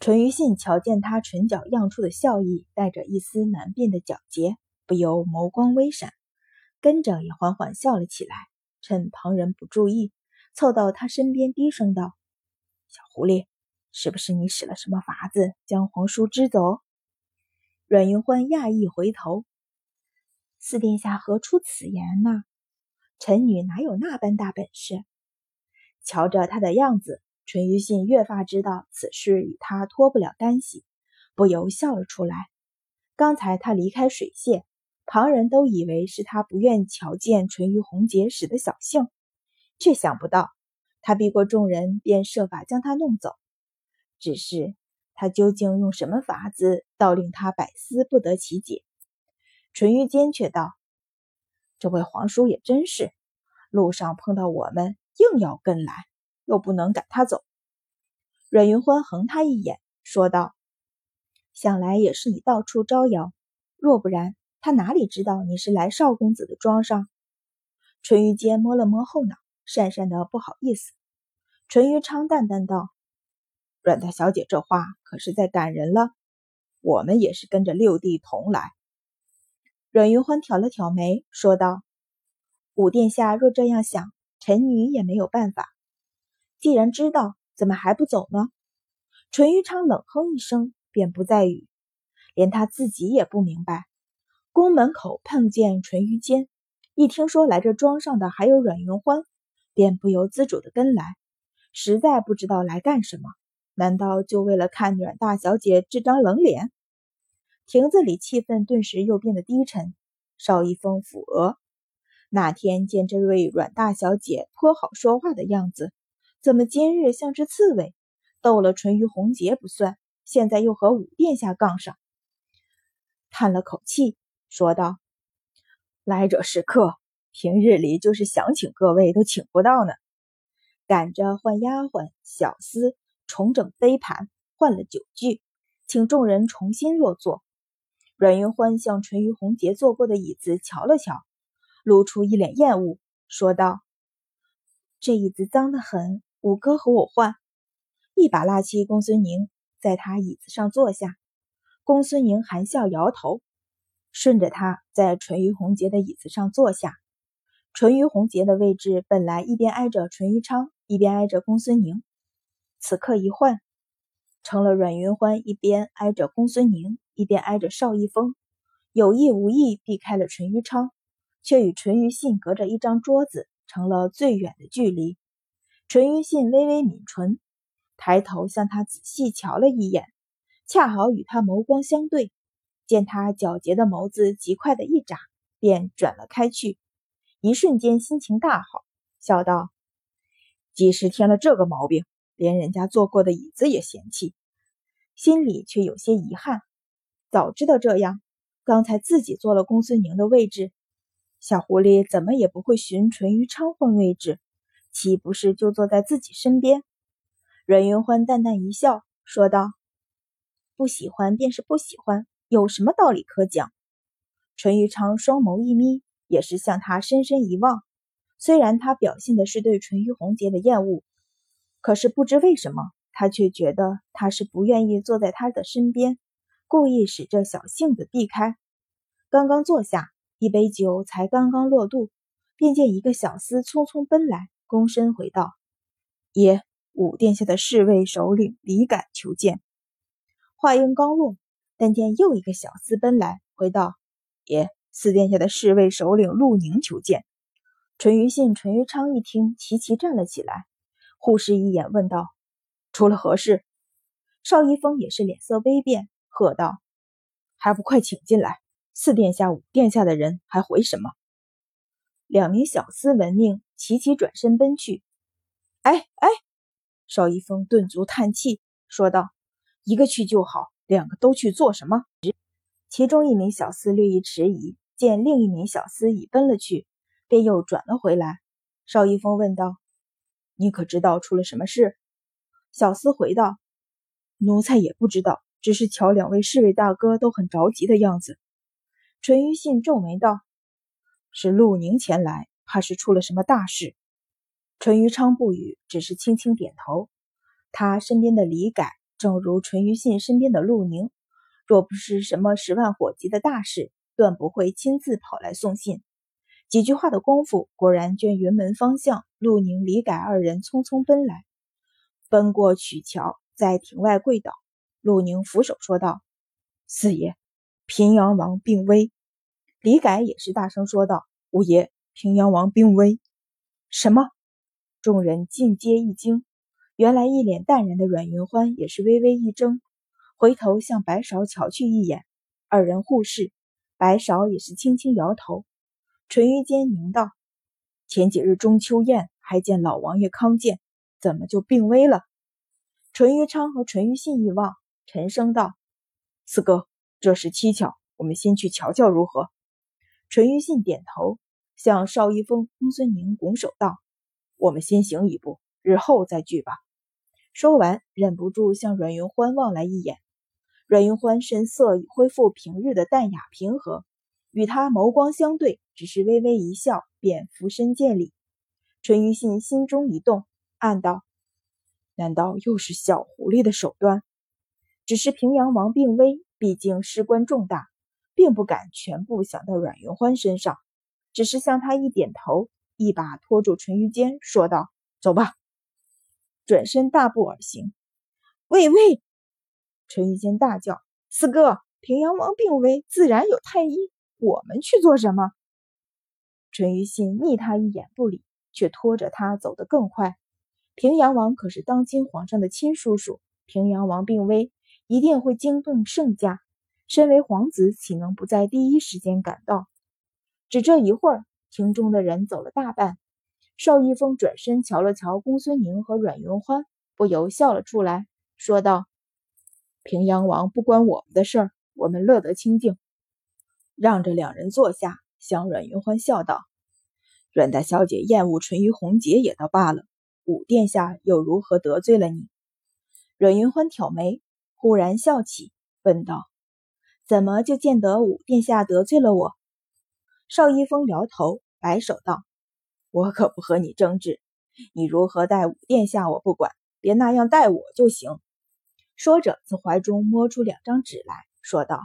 淳于信瞧见他唇角漾出的笑意，带着一丝难辨的皎洁，不由眸光微闪，跟着也缓缓笑了起来。趁旁人不注意，凑到他身边，低声道：“小狐狸，是不是你使了什么法子，将皇叔支走？”阮云欢讶异回头：“四殿下何出此言呢？臣女哪有那般大本事？”瞧着他的样子。淳于信越发知道此事与他脱不了干系，不由笑了出来。刚才他离开水榭，旁人都以为是他不愿瞧见淳于红杰使的小性，却想不到他避过众人，便设法将他弄走。只是他究竟用什么法子，倒令他百思不得其解。淳于坚却道：“这位皇叔也真是，路上碰到我们，硬要跟来。”又不能赶他走。阮云欢横他一眼，说道：“想来也是你到处招摇，若不然，他哪里知道你是来少公子的庄上？”淳于坚摸了摸后脑，讪讪的不好意思。淳于昌淡淡道：“阮大小姐这话可是在赶人了。我们也是跟着六弟同来。”阮云欢挑了挑眉，说道：“五殿下若这样想，臣女也没有办法。”既然知道，怎么还不走呢？淳于昌冷哼一声，便不再语。连他自己也不明白。宫门口碰见淳于坚，一听说来这庄上的还有阮云欢，便不由自主的跟来。实在不知道来干什么，难道就为了看阮大小姐这张冷脸？亭子里气氛顿时又变得低沉。邵一峰抚额，那天见这位阮大小姐颇好说话的样子。怎么今日像只刺猬，斗了淳于红杰不算，现在又和五殿下杠上？叹了口气，说道：“来者是客，平日里就是想请各位都请不到呢。赶着换丫鬟、小厮，重整飞盘，换了酒具，请众人重新落座。”阮云欢向淳于红杰坐过的椅子瞧了瞧，露出一脸厌恶，说道：“这椅子脏得很。”五哥和我换，一把拉起公孙宁，在他椅子上坐下。公孙宁含笑摇头，顺着他在淳于红杰的椅子上坐下。淳于红杰的位置本来一边挨着淳于昌，一边挨着公孙宁，此刻一换，成了阮云欢一边挨着公孙宁，一边挨着邵逸峰，有意无意避开了淳于昌，却与淳于信隔着一张桌子，成了最远的距离。淳于信微微抿唇，抬头向他仔细瞧了一眼，恰好与他眸光相对，见他皎洁的眸子极快的一眨，便转了开去。一瞬间心情大好，笑道：“即使添了这个毛病，连人家坐过的椅子也嫌弃，心里却有些遗憾。早知道这样，刚才自己坐了公孙宁的位置，小狐狸怎么也不会寻淳于昌换位置。”岂不是就坐在自己身边？阮云欢淡淡一笑，说道：“不喜欢便是不喜欢，有什么道理可讲？”淳于昌双眸一眯，也是向他深深一望。虽然他表现的是对淳于红杰的厌恶，可是不知为什么，他却觉得他是不愿意坐在他的身边，故意使这小性子避开。刚刚坐下，一杯酒才刚刚落肚，便见一个小厮匆匆奔来。躬身回道：“爷，五殿下的侍卫首领李敢求见。”话音刚落，但见又一个小厮奔来，回道：“爷，四殿下的侍卫首领陆宁求见。”淳于信、淳于昌一听，齐齐站了起来，互视一眼，问道：“出了何事？”邵一峰也是脸色微变，喝道：“还不快请进来！四殿下、五殿下的人还回什么？”两名小厮闻命。齐齐转身奔去。哎哎，邵一峰顿足叹气，说道：“一个去就好，两个都去做什么？”其中一名小厮略一迟疑，见另一名小厮已奔了去，便又转了回来。邵一峰问道：“你可知道出了什么事？”小厮回道：“奴才也不知道，只是瞧两位侍卫大哥都很着急的样子。”淳于信皱眉道：“是陆宁前来。”怕是出了什么大事。淳于昌不语，只是轻轻点头。他身边的李改正如淳于信身边的陆宁，若不是什么十万火急的大事，断不会亲自跑来送信。几句话的功夫，果然卷云门方向，陆宁、李改二人匆匆奔来，奔过曲桥，在亭外跪倒。陆宁俯首说道：“四爷，平阳王病危。”李改也是大声说道：“五爷，平阳王病危。”什么？众人尽皆一惊。原来一脸淡然的阮云欢也是微微一怔，回头向白芍瞧去一眼，二人互视，白芍也是轻轻摇头。淳于坚凝道：“前几日中秋宴还见老王爷康健，怎么就病危了？”淳于昌和淳于信一望，沉声道：“四哥，这事蹊跷，我们先去瞧瞧如何？”淳于信点头，向邵一峰、公孙宁拱手道：“我们先行一步，日后再聚吧。”说完，忍不住向阮云欢望来一眼。阮云欢神色已恢复平日的淡雅平和，与他眸光相对，只是微微一笑，便俯身见礼。淳于信心中一动，暗道：难道又是小狐狸的手段？只是平阳王病危，毕竟事关重大，并不敢全部想到阮云欢身上，只是向他一点头，一把拖住淳于坚，说道：“走吧。”转身大步而行。喂喂！陈玉坚大叫：“四哥，平阳王病危，自然有太医，我们去做什么？”陈于信睨他一眼不理，却拖着他走得更快。平阳王可是当今皇上的亲叔叔，平阳王病危，一定会惊动圣驾。身为皇子，岂能不在第一时间赶到？只这一会儿，庭中的人走了大半。邵逸峰转身瞧了瞧公孙宁和阮云欢，不由笑了出来，说道：“平阳王不关我们的事儿，我们乐得清静。”让着两人坐下，向阮云欢笑道：“阮大小姐厌恶淳于红杰也倒罢了，武殿下又如何得罪了你？”阮云欢挑眉，忽然笑起，问道：“怎么就见得武殿下得罪了我？”邵逸峰摇头，摆手道。我可不和你争执，你如何待武殿下我不管，别那样待我就行。说着，从怀中摸出两张纸来说道：“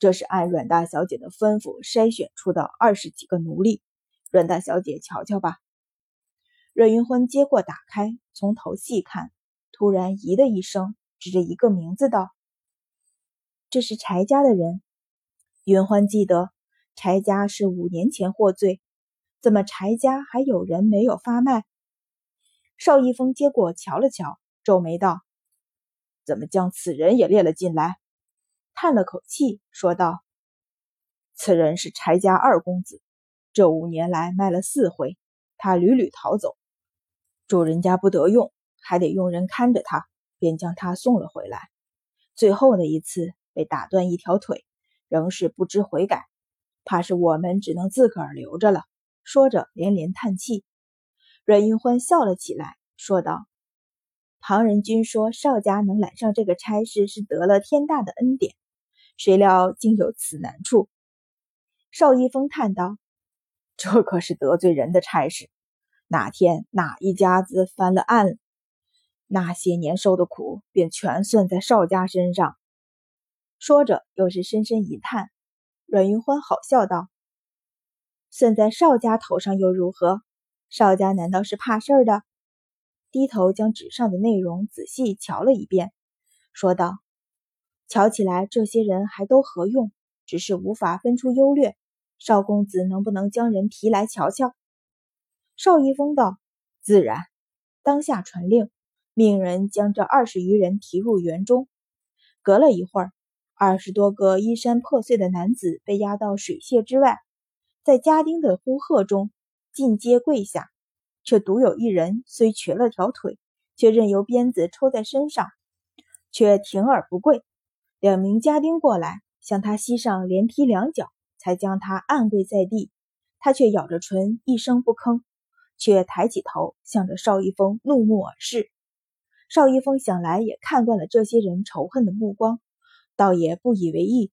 这是按阮大小姐的吩咐筛选出的二十几个奴隶，阮大小姐瞧瞧吧。”阮云欢接过打开，从头细看，突然咦的一声，指着一个名字道：“这是柴家的人。”云欢记得柴家是五年前获罪。怎么柴家还有人没有发卖？邵逸峰接过瞧了瞧，皱眉道：“怎么将此人也列了进来？”叹了口气，说道：“此人是柴家二公子，这五年来卖了四回，他屡屡逃走，主人家不得用，还得用人看着他，便将他送了回来。最后的一次被打断一条腿，仍是不知悔改，怕是我们只能自个儿留着了。”说着，连连叹气。阮云欢笑了起来，说道：“旁人均说邵家能揽上这个差事是得了天大的恩典，谁料竟有此难处。”邵一峰叹道：“这可是得罪人的差事，哪天哪一家子翻了案，那些年受的苦便全算在邵家身上。”说着，又是深深一叹。阮云欢好笑道。算在邵家头上又如何？邵家难道是怕事儿的？低头将纸上的内容仔细瞧了一遍，说道：“瞧起来这些人还都合用，只是无法分出优劣。邵公子能不能将人提来瞧瞧？”邵一峰道：“自然。”当下传令，命人将这二十余人提入园中。隔了一会儿，二十多个衣衫破碎的男子被押到水榭之外。在家丁的呼喝中，尽皆跪下，却独有一人虽瘸了条腿，却任由鞭子抽在身上，却停而不跪。两名家丁过来，向他膝上连踢两脚，才将他按跪在地。他却咬着唇，一声不吭，却抬起头，向着邵一峰怒目而视。邵一峰想来也看惯了这些人仇恨的目光，倒也不以为意，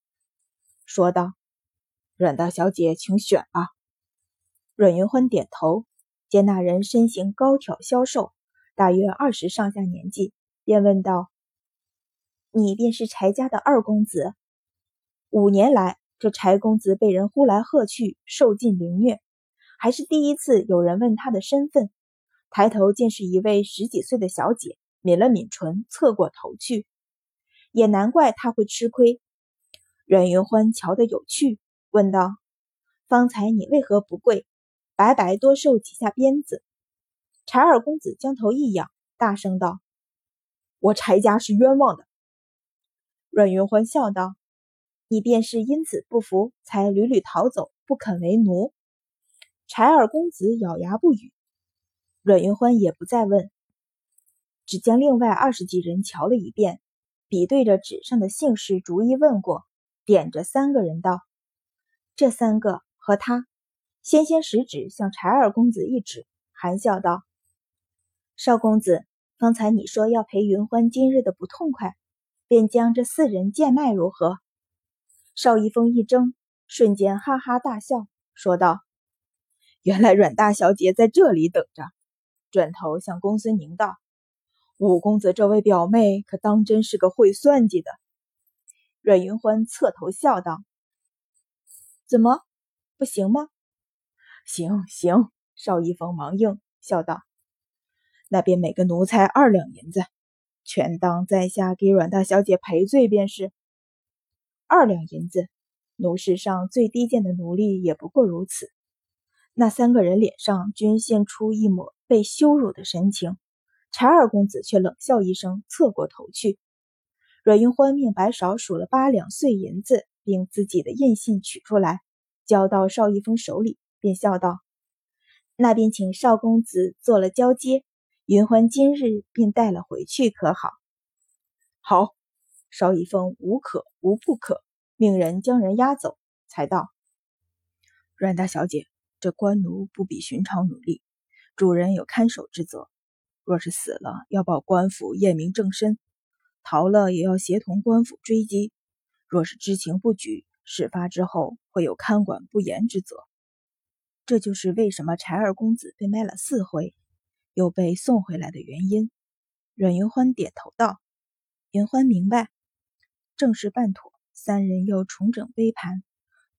说道。阮大小姐，请选吧。阮云欢点头，见那人身形高挑消瘦，大约二十上下年纪，便问道：“你便是柴家的二公子。五年来，这柴公子被人呼来喝去，受尽凌虐，还是第一次有人问他的身份。抬头见是一位十几岁的小姐，抿了抿唇，侧过头去。也难怪他会吃亏。阮云欢瞧得有趣，问道：“方才你为何不跪，白白多受几下鞭子？”柴二公子将头一仰，大声道：“我柴家是冤枉的。”阮云欢笑道：“你便是因此不服，才屡屡逃走，不肯为奴。”柴二公子咬牙不语。阮云欢也不再问，只将另外二十几人瞧了一遍，比对着纸上的姓氏，逐一问过，点着三个人道：“这三个和他。”纤纤食指向柴二公子一指，含笑道：“少公子，方才你说要陪云欢今日的不痛快，便将这四人贱卖如何？”邵一峰一怔，瞬间哈哈大笑，说道：“原来阮大小姐在这里等着。”转头向公孙宁道：“五公子这位表妹可当真是个会算计的。”阮云欢侧头笑道：“怎么，不行吗？”“行行。”邵一峰忙应，笑道：“那便每个奴才二两银子，全当在下给阮大小姐赔罪便是。二两银子，奴世上最低贱的奴隶也不过如此。”那三个人脸上均现出一抹。被羞辱的神情，柴二公子却冷笑一声，侧过头去。阮云欢命白勺数了八两碎银子，并自己的印信取出来，交到邵一峰手里，便笑道：“那便请邵公子做了交接，云欢今日便带了回去，可好？”“好。”邵一峰无可无不可，命人将人押走，才道：“阮大小姐，这官奴不比寻常奴隶。”主人有看守之责，若是死了，要报官府验明正身；逃了，也要协同官府追击。若是知情不举，事发之后会有看管不严之责。这就是为什么柴二公子被卖了四回，又被送回来的原因。阮云欢点头道：“云欢明白。”正事办妥，三人又重整杯盘，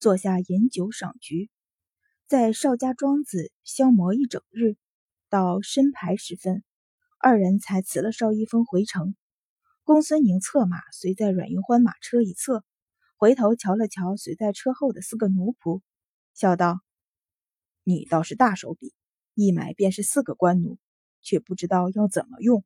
坐下饮酒赏菊，在邵家庄子消磨一整日。到申牌时分，二人才辞了邵一峰回城。公孙宁策马随在阮云欢马车一侧，回头瞧了瞧随在车后的四个奴仆，笑道：“你倒是大手笔，一买便是四个官奴，却不知道要怎么用。”